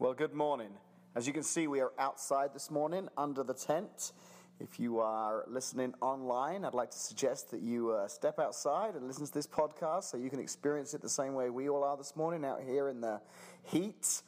Well, good morning. As you can see, we are outside this morning under the tent. If you are listening online, I'd like to suggest that you uh, step outside and listen to this podcast so you can experience it the same way we all are this morning out here in the heat,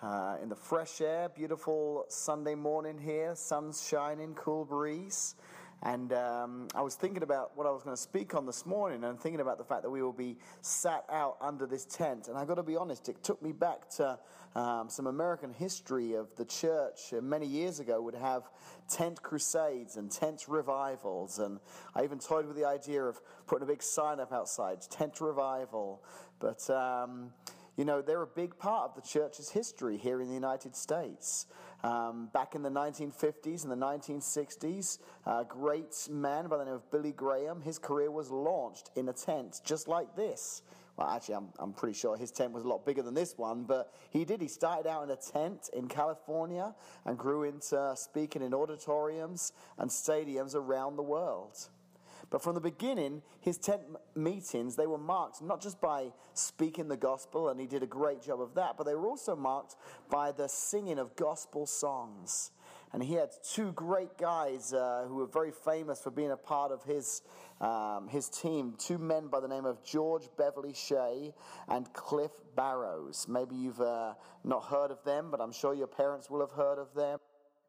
uh, in the fresh air. Beautiful Sunday morning here, sun's shining, cool breeze. And um, I was thinking about what I was going to speak on this morning and thinking about the fact that we will be sat out under this tent. And I've got to be honest, it took me back to um, some American history of the church uh, many years ago would have tent crusades and tent revivals. And I even toyed with the idea of putting a big sign up outside, tent revival. But. Um, you know, they're a big part of the church's history here in the United States. Um, back in the 1950s and the 1960s, a great man by the name of Billy Graham, his career was launched in a tent just like this. Well, actually, I'm, I'm pretty sure his tent was a lot bigger than this one, but he did. He started out in a tent in California and grew into speaking in auditoriums and stadiums around the world. But from the beginning, his tent meetings, they were marked not just by speaking the gospel, and he did a great job of that, but they were also marked by the singing of gospel songs. And he had two great guys uh, who were very famous for being a part of his, um, his team. Two men by the name of George Beverly Shea and Cliff Barrows. Maybe you've uh, not heard of them, but I'm sure your parents will have heard of them.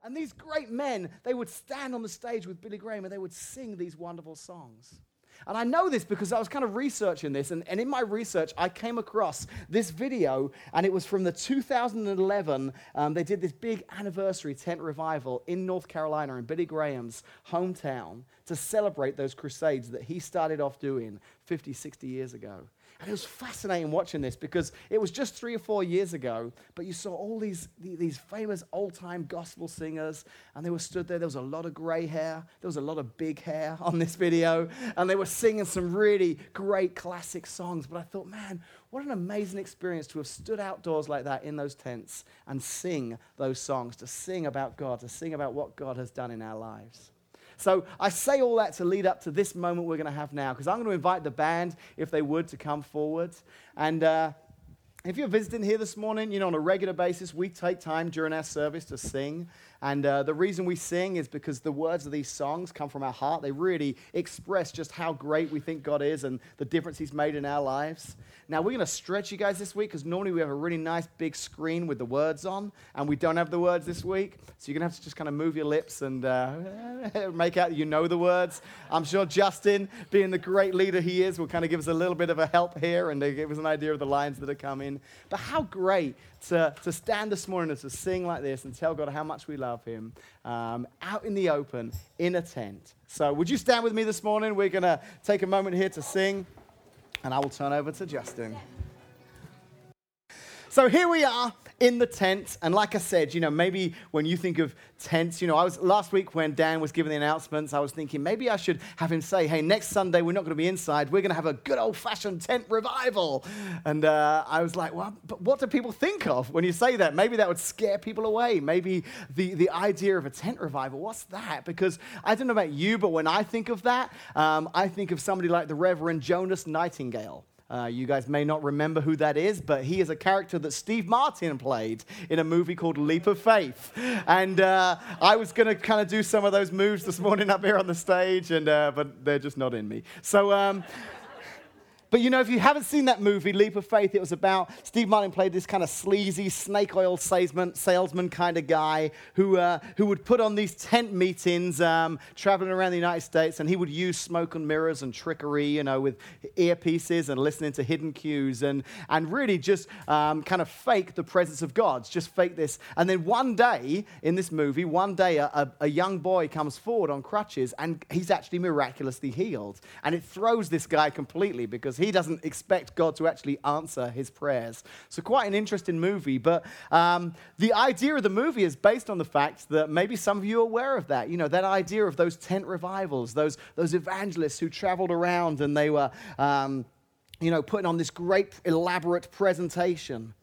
And these great men, they would stand on the stage with Billy Graham and they would sing these wonderful songs. And I know this because I was kind of researching this, and, and in my research, I came across this video, and it was from the 2011. Um, they did this big anniversary tent revival in North Carolina, in Billy Graham's hometown, to celebrate those crusades that he started off doing 50, 60 years ago. And it was fascinating watching this because it was just three or four years ago, but you saw all these, these famous old time gospel singers, and they were stood there. There was a lot of gray hair, there was a lot of big hair on this video, and they were singing some really great classic songs. But I thought, man, what an amazing experience to have stood outdoors like that in those tents and sing those songs, to sing about God, to sing about what God has done in our lives. So I say all that to lead up to this moment we're going to have now, because I'm going to invite the band, if they would, to come forward. And uh, if you're visiting here this morning, you know, on a regular basis, we take time during our service to sing. And uh, the reason we sing is because the words of these songs come from our heart. They really express just how great we think God is and the difference He's made in our lives. Now, we're going to stretch you guys this week because normally we have a really nice big screen with the words on, and we don't have the words this week. So you're going to have to just kind of move your lips and uh, make out you know the words. I'm sure Justin, being the great leader he is, will kind of give us a little bit of a help here and give us an idea of the lines that are coming. But how great to, to stand this morning and to sing like this and tell God how much we love Him um, out in the open in a tent. So, would you stand with me this morning? We're going to take a moment here to sing, and I will turn over to Justin. So, here we are in the tent. And like I said, you know, maybe when you think of tents, you know, I was last week when Dan was giving the announcements, I was thinking maybe I should have him say, hey, next Sunday we're not going to be inside. We're going to have a good old fashioned tent revival. And uh, I was like, well, but what do people think of when you say that? Maybe that would scare people away. Maybe the, the idea of a tent revival, what's that? Because I don't know about you, but when I think of that, um, I think of somebody like the Reverend Jonas Nightingale. Uh, you guys may not remember who that is, but he is a character that Steve Martin played in a movie called Leap of Faith. And uh, I was going to kind of do some of those moves this morning up here on the stage, and, uh, but they're just not in me. So, um, but you know, if you haven't seen that movie, Leap of Faith, it was about Steve Martin played this kind of sleazy snake oil salesman, salesman kind of guy who, uh, who would put on these tent meetings um, traveling around the United States, and he would use smoke and mirrors and trickery, you know, with earpieces and listening to hidden cues and, and really just um, kind of fake the presence of God, just fake this. And then one day in this movie, one day a, a young boy comes forward on crutches and he's actually miraculously healed. And it throws this guy completely because because he doesn't expect God to actually answer his prayers. So, quite an interesting movie. But um, the idea of the movie is based on the fact that maybe some of you are aware of that. You know, that idea of those tent revivals, those, those evangelists who traveled around and they were, um, you know, putting on this great, elaborate presentation.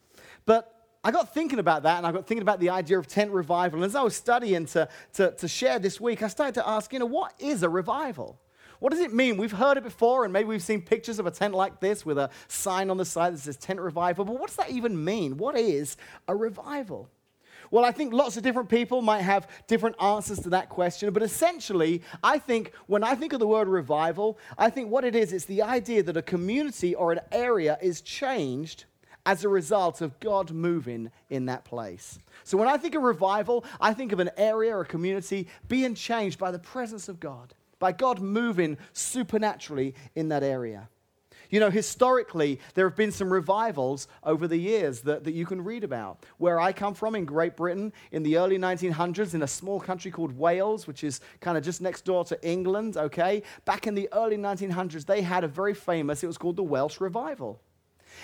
But I got thinking about that and I got thinking about the idea of tent revival. And as I was studying to, to, to share this week, I started to ask, you know, what is a revival? What does it mean? We've heard it before, and maybe we've seen pictures of a tent like this with a sign on the side that says tent revival. But what does that even mean? What is a revival? Well, I think lots of different people might have different answers to that question, but essentially, I think when I think of the word revival, I think what it is, it's the idea that a community or an area is changed as a result of God moving in that place. So when I think of revival, I think of an area or a community being changed by the presence of God, by God moving supernaturally in that area. You know, historically, there have been some revivals over the years that, that you can read about. Where I come from in Great Britain in the early 1900s, in a small country called Wales, which is kind of just next door to England, okay? Back in the early 1900s, they had a very famous, it was called the Welsh Revival.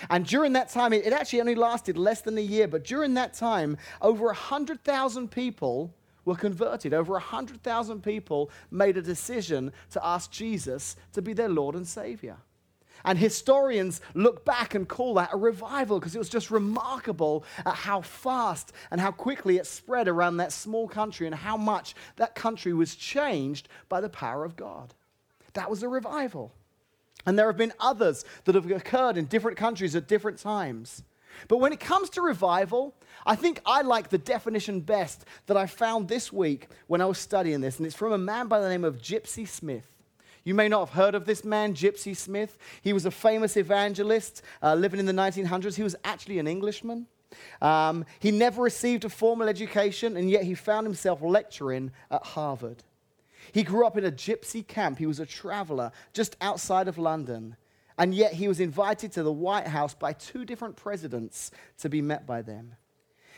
And during that time, it actually only lasted less than a year, but during that time, over 100,000 people were converted. Over 100,000 people made a decision to ask Jesus to be their Lord and Savior. And historians look back and call that a revival because it was just remarkable at how fast and how quickly it spread around that small country and how much that country was changed by the power of God. That was a revival. And there have been others that have occurred in different countries at different times. But when it comes to revival, I think I like the definition best that I found this week when I was studying this, and it's from a man by the name of Gypsy Smith. You may not have heard of this man, Gypsy Smith. He was a famous evangelist uh, living in the 1900s. He was actually an Englishman. Um, he never received a formal education, and yet he found himself lecturing at Harvard. He grew up in a gypsy camp. He was a traveler just outside of London. And yet he was invited to the White House by two different presidents to be met by them.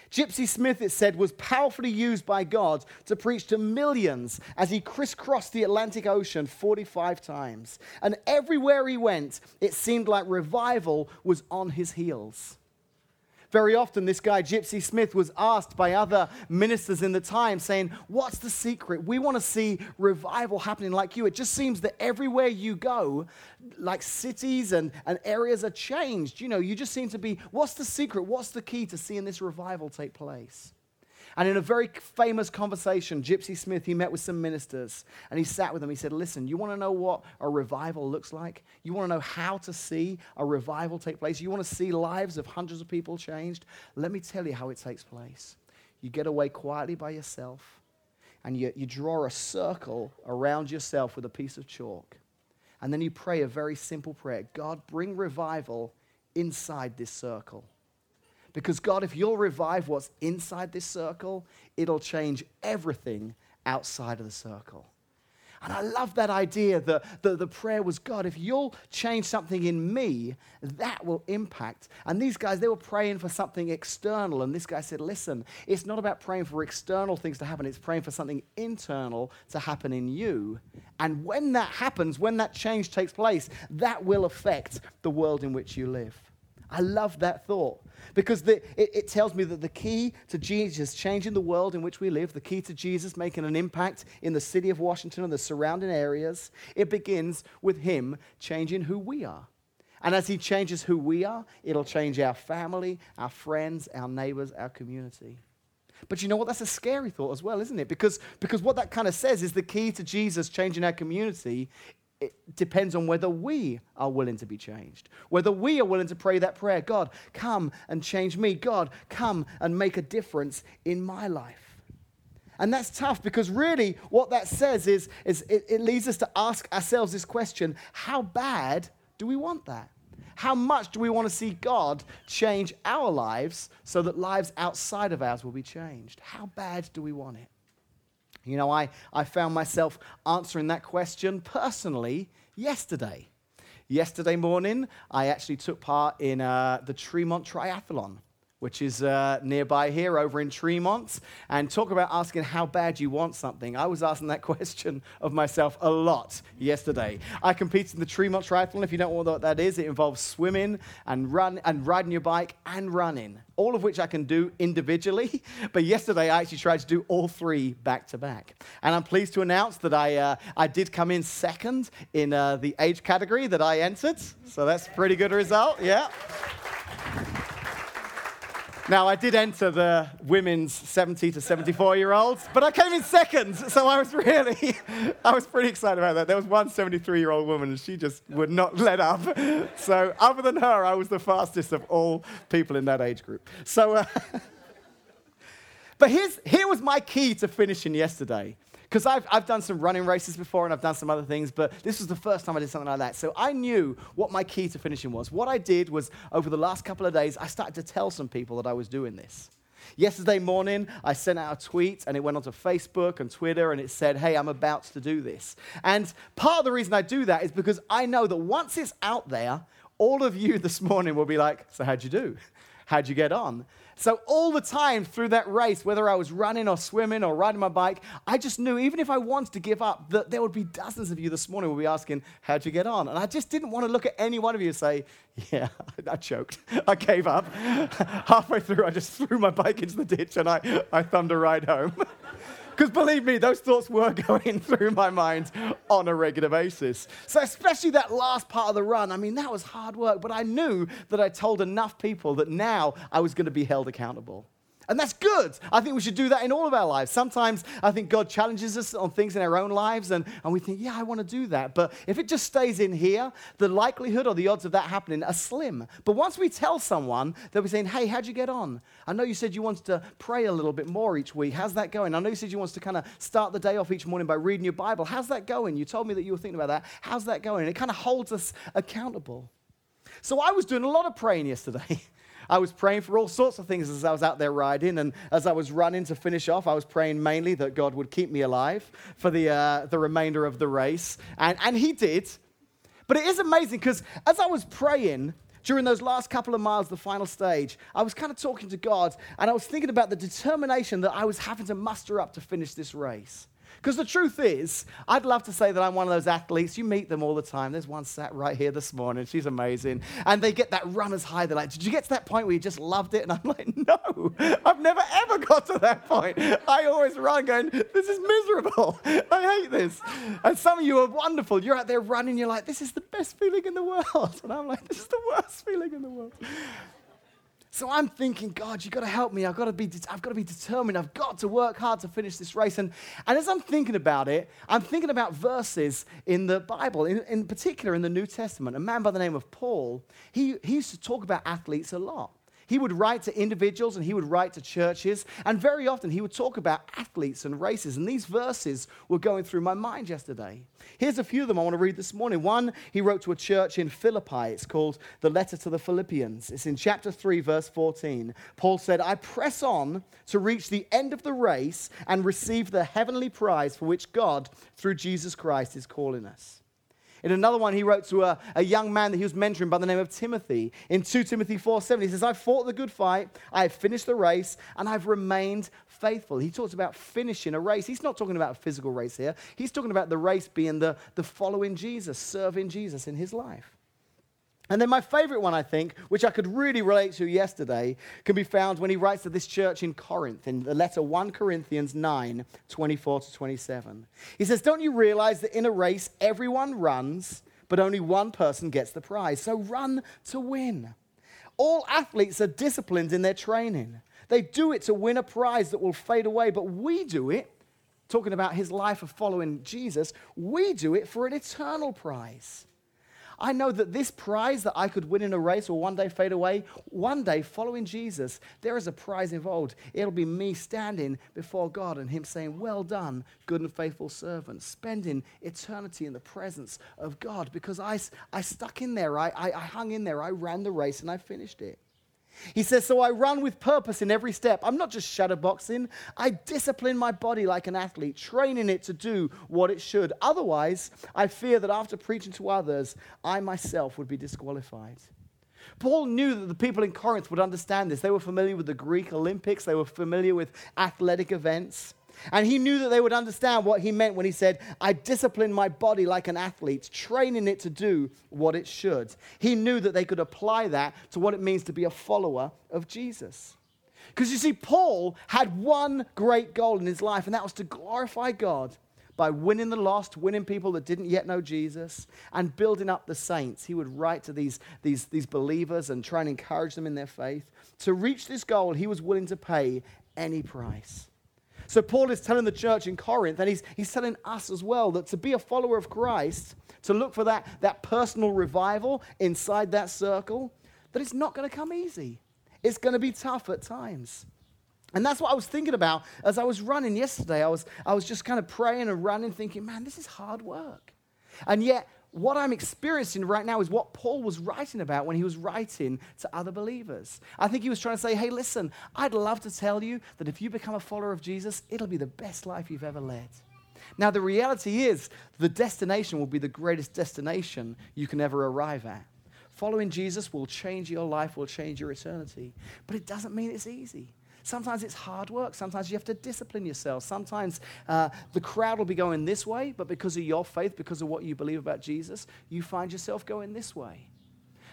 Gypsy Smith, it said, was powerfully used by God to preach to millions as he crisscrossed the Atlantic Ocean 45 times. And everywhere he went, it seemed like revival was on his heels. Very often, this guy, Gypsy Smith, was asked by other ministers in the time, saying, What's the secret? We want to see revival happening like you. It just seems that everywhere you go, like cities and, and areas are changed. You know, you just seem to be, What's the secret? What's the key to seeing this revival take place? And in a very famous conversation, Gypsy Smith, he met with some ministers and he sat with them. He said, Listen, you want to know what a revival looks like? You want to know how to see a revival take place? You want to see lives of hundreds of people changed? Let me tell you how it takes place. You get away quietly by yourself and you, you draw a circle around yourself with a piece of chalk. And then you pray a very simple prayer God, bring revival inside this circle. Because, God, if you'll revive what's inside this circle, it'll change everything outside of the circle. And I love that idea that the, the prayer was God, if you'll change something in me, that will impact. And these guys, they were praying for something external. And this guy said, listen, it's not about praying for external things to happen, it's praying for something internal to happen in you. And when that happens, when that change takes place, that will affect the world in which you live. I love that thought because the, it, it, tells me that the key to Jesus changing the world in which we live, the key to Jesus making an impact in the city of Washington and the surrounding areas, it begins with Him changing who we are. And as He changes who we are, it'll change our family, our friends, our neighbors, our community. But you know what? That's a scary thought as well, isn't it? Because, because what that kind of says is the key to Jesus changing our community it depends on whether we are willing to be changed, whether we are willing to pray that prayer God, come and change me. God, come and make a difference in my life. And that's tough because really what that says is, is it, it leads us to ask ourselves this question how bad do we want that? How much do we want to see God change our lives so that lives outside of ours will be changed? How bad do we want it? You know, I, I found myself answering that question personally yesterday. Yesterday morning, I actually took part in uh, the Tremont Triathlon which is uh, nearby here over in Tremont, and talk about asking how bad you want something. I was asking that question of myself a lot yesterday. I competed in the Tremont Triathlon. If you don't know what that is, it involves swimming and run and riding your bike and running, all of which I can do individually. But yesterday, I actually tried to do all three back to back. And I'm pleased to announce that I, uh, I did come in second in uh, the age category that I entered. So that's a pretty good result, yeah. Now, I did enter the women's 70 to 74 year olds, but I came in second, so I was really, I was pretty excited about that. There was one 73 year old woman, and she just would not let up. So, other than her, I was the fastest of all people in that age group. So, uh, but here's, here was my key to finishing yesterday. Because I've, I've done some running races before and I've done some other things, but this was the first time I did something like that. So I knew what my key to finishing was. What I did was, over the last couple of days, I started to tell some people that I was doing this. Yesterday morning, I sent out a tweet and it went onto Facebook and Twitter and it said, Hey, I'm about to do this. And part of the reason I do that is because I know that once it's out there, all of you this morning will be like, So, how'd you do? How'd you get on? So, all the time through that race, whether I was running or swimming or riding my bike, I just knew, even if I wanted to give up, that there would be dozens of you this morning who would be asking, How'd you get on? And I just didn't want to look at any one of you and say, Yeah, I choked. I gave up. Halfway through, I just threw my bike into the ditch and I, I thumbed a ride home. Because believe me, those thoughts were going through my mind on a regular basis. So, especially that last part of the run, I mean, that was hard work, but I knew that I told enough people that now I was going to be held accountable. And that's good. I think we should do that in all of our lives. Sometimes I think God challenges us on things in our own lives, and, and we think, yeah, I want to do that. But if it just stays in here, the likelihood or the odds of that happening are slim. But once we tell someone, they'll be saying, hey, how'd you get on? I know you said you wanted to pray a little bit more each week. How's that going? I know you said you wanted to kind of start the day off each morning by reading your Bible. How's that going? You told me that you were thinking about that. How's that going? And it kind of holds us accountable. So I was doing a lot of praying yesterday. I was praying for all sorts of things as I was out there riding. And as I was running to finish off, I was praying mainly that God would keep me alive for the, uh, the remainder of the race. And, and He did. But it is amazing because as I was praying, during those last couple of miles, the final stage, I was kind of talking to God and I was thinking about the determination that I was having to muster up to finish this race. Because the truth is, I'd love to say that I'm one of those athletes. You meet them all the time. There's one sat right here this morning. She's amazing. And they get that runner's high. They're like, Did you get to that point where you just loved it? And I'm like, No, I've never ever got to that point. I always run going, This is miserable. I hate this. And some of you are wonderful. You're out there running. You're like, This is the best feeling in the world. And I'm like, This is the worst feeling in the world. So I'm thinking, God, you've got to help me. I've got to be, I've got to be determined. I've got to work hard to finish this race. And, and as I'm thinking about it, I'm thinking about verses in the Bible, in, in particular in the New Testament. A man by the name of Paul, he, he used to talk about athletes a lot. He would write to individuals and he would write to churches. And very often he would talk about athletes and races. And these verses were going through my mind yesterday. Here's a few of them I want to read this morning. One he wrote to a church in Philippi. It's called The Letter to the Philippians. It's in chapter 3, verse 14. Paul said, I press on to reach the end of the race and receive the heavenly prize for which God, through Jesus Christ, is calling us. In another one, he wrote to a, a young man that he was mentoring by the name of Timothy. In 2 Timothy 4 7, he says, I've fought the good fight, I have finished the race, and I've remained faithful. He talks about finishing a race. He's not talking about a physical race here, he's talking about the race being the, the following Jesus, serving Jesus in his life. And then my favorite one, I think, which I could really relate to yesterday, can be found when he writes to this church in Corinth in the letter 1 Corinthians 9 24 to 27. He says, Don't you realize that in a race everyone runs, but only one person gets the prize? So run to win. All athletes are disciplined in their training. They do it to win a prize that will fade away, but we do it, talking about his life of following Jesus, we do it for an eternal prize. I know that this prize that I could win in a race will one day fade away. One day, following Jesus, there is a prize involved. It'll be me standing before God and Him saying, Well done, good and faithful servant, spending eternity in the presence of God because I, I stuck in there, I, I, I hung in there, I ran the race and I finished it. He says, So I run with purpose in every step. I'm not just shadowboxing. I discipline my body like an athlete, training it to do what it should. Otherwise, I fear that after preaching to others, I myself would be disqualified. Paul knew that the people in Corinth would understand this. They were familiar with the Greek Olympics, they were familiar with athletic events. And he knew that they would understand what he meant when he said, I discipline my body like an athlete, training it to do what it should. He knew that they could apply that to what it means to be a follower of Jesus. Because you see, Paul had one great goal in his life, and that was to glorify God by winning the lost, winning people that didn't yet know Jesus, and building up the saints. He would write to these, these, these believers and try and encourage them in their faith. To reach this goal, he was willing to pay any price. So, Paul is telling the church in Corinth, and he's, he's telling us as well, that to be a follower of Christ, to look for that, that personal revival inside that circle, that it's not going to come easy. It's going to be tough at times. And that's what I was thinking about as I was running yesterday. I was, I was just kind of praying and running, thinking, man, this is hard work. And yet, what I'm experiencing right now is what Paul was writing about when he was writing to other believers. I think he was trying to say, hey, listen, I'd love to tell you that if you become a follower of Jesus, it'll be the best life you've ever led. Now, the reality is, the destination will be the greatest destination you can ever arrive at. Following Jesus will change your life, will change your eternity. But it doesn't mean it's easy. Sometimes it's hard work. Sometimes you have to discipline yourself. Sometimes uh, the crowd will be going this way, but because of your faith, because of what you believe about Jesus, you find yourself going this way.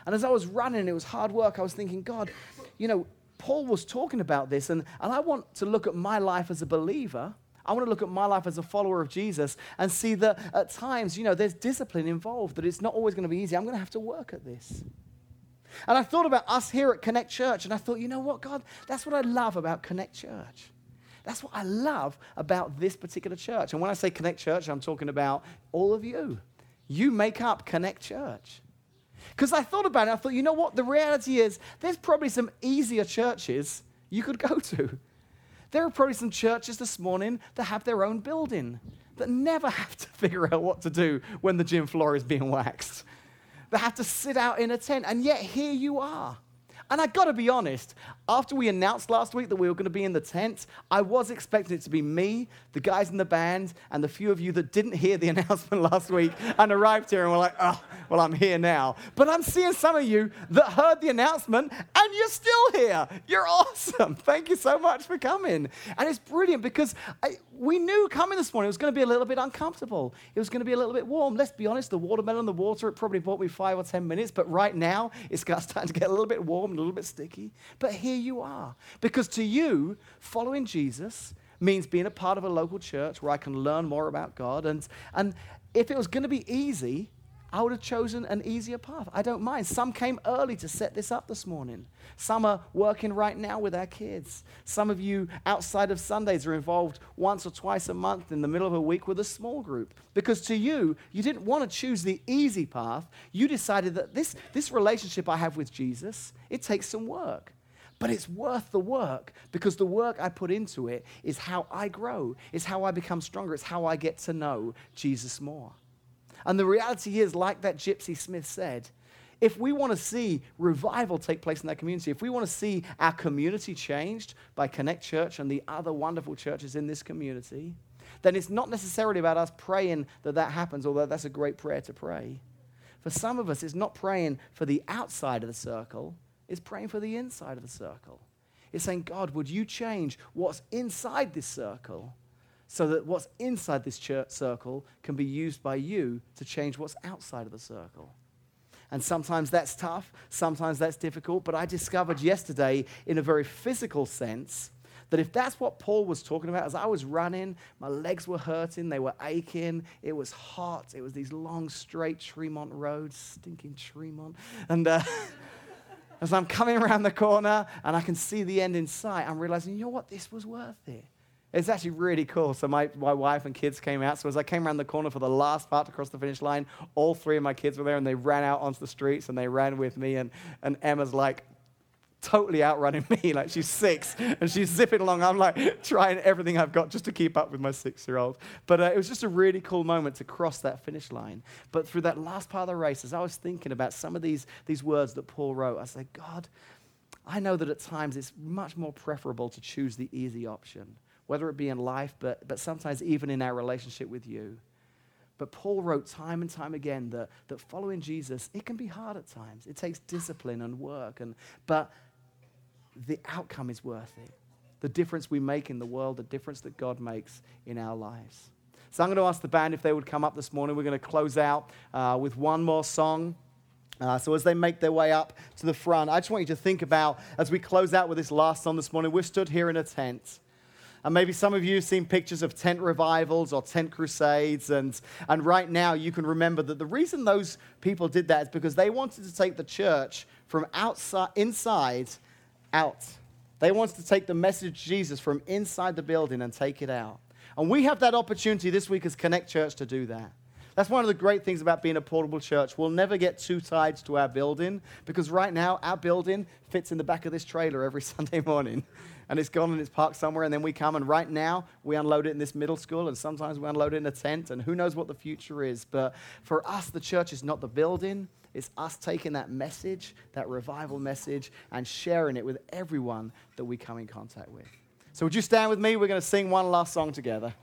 And as I was running, it was hard work. I was thinking, God, you know, Paul was talking about this, and, and I want to look at my life as a believer. I want to look at my life as a follower of Jesus and see that at times, you know, there's discipline involved, that it's not always going to be easy. I'm going to have to work at this. And I thought about us here at Connect Church, and I thought, you know what, God, that's what I love about Connect Church. That's what I love about this particular church. And when I say Connect Church, I'm talking about all of you. You make up Connect Church. Because I thought about it, I thought, you know what? The reality is, there's probably some easier churches you could go to. There are probably some churches this morning that have their own building, that never have to figure out what to do when the gym floor is being waxed. They have to sit out in a tent. And yet, here you are. And I gotta be honest, after we announced last week that we were gonna be in the tent, I was expecting it to be me, the guys in the band, and the few of you that didn't hear the announcement last week and arrived here and were like, oh, well, I'm here now. But I'm seeing some of you that heard the announcement and you're still here. You're awesome. Thank you so much for coming. And it's brilliant because I, we knew coming this morning it was to be a little bit uncomfortable. It was to be a little bit warm. Let's be honest, the watermelon, the water, it probably bought me five or 10 minutes, but right now it's starting to get a little bit warm, little bit sticky. But here you are. Because to you, following Jesus means being a part of a local church where I can learn more about God. And, and if it was going to be easy, I would have chosen an easier path. I don't mind. Some came early to set this up this morning. Some are working right now with our kids. Some of you outside of Sundays are involved once or twice a month in the middle of a week with a small group. Because to you, you didn't want to choose the easy path. You decided that this, this relationship I have with Jesus, it takes some work. But it's worth the work because the work I put into it is how I grow, is how I become stronger, it's how I get to know Jesus more. And the reality is, like that Gypsy Smith said, if we want to see revival take place in that community, if we want to see our community changed by Connect Church and the other wonderful churches in this community, then it's not necessarily about us praying that that happens, although that's a great prayer to pray. For some of us, it's not praying for the outside of the circle, it's praying for the inside of the circle. It's saying, God, would you change what's inside this circle so that what's inside this circle can be used by you to change what's outside of the circle. And sometimes that's tough, sometimes that's difficult, but I discovered yesterday, in a very physical sense, that if that's what Paul was talking about, as I was running, my legs were hurting, they were aching, it was hot, it was these long, straight Tremont roads, stinking Tremont. And uh, as I'm coming around the corner and I can see the end in sight, I'm realizing, you know what, this was worth it. It's actually really cool. So my, my wife and kids came out. So as I came around the corner for the last part to cross the finish line, all three of my kids were there and they ran out onto the streets and they ran with me. And, and Emma's like totally outrunning me. Like she's six and she's zipping along. I'm like trying everything I've got just to keep up with my six-year-old. But uh, it was just a really cool moment to cross that finish line. But through that last part of the race, as I was thinking about some of these, these words that Paul wrote, I said, God, I know that at times it's much more preferable to choose the easy option whether it be in life, but, but sometimes even in our relationship with you. But Paul wrote time and time again that, that following Jesus, it can be hard at times. It takes discipline and work, and, but the outcome is worth it. The difference we make in the world, the difference that God makes in our lives. So I'm going to ask the band if they would come up this morning. We're going to close out uh, with one more song. Uh, so as they make their way up to the front, I just want you to think about, as we close out with this last song this morning, we're stood here in a tent. And maybe some of you have seen pictures of tent revivals or tent crusades. And, and right now, you can remember that the reason those people did that is because they wanted to take the church from outside, inside out. They wanted to take the message of Jesus from inside the building and take it out. And we have that opportunity this week as Connect Church to do that. That's one of the great things about being a portable church. We'll never get too tied to our building because right now our building fits in the back of this trailer every Sunday morning. And it's gone and it's parked somewhere, and then we come and right now we unload it in this middle school, and sometimes we unload it in a tent, and who knows what the future is. But for us, the church is not the building, it's us taking that message, that revival message, and sharing it with everyone that we come in contact with. So, would you stand with me? We're going to sing one last song together.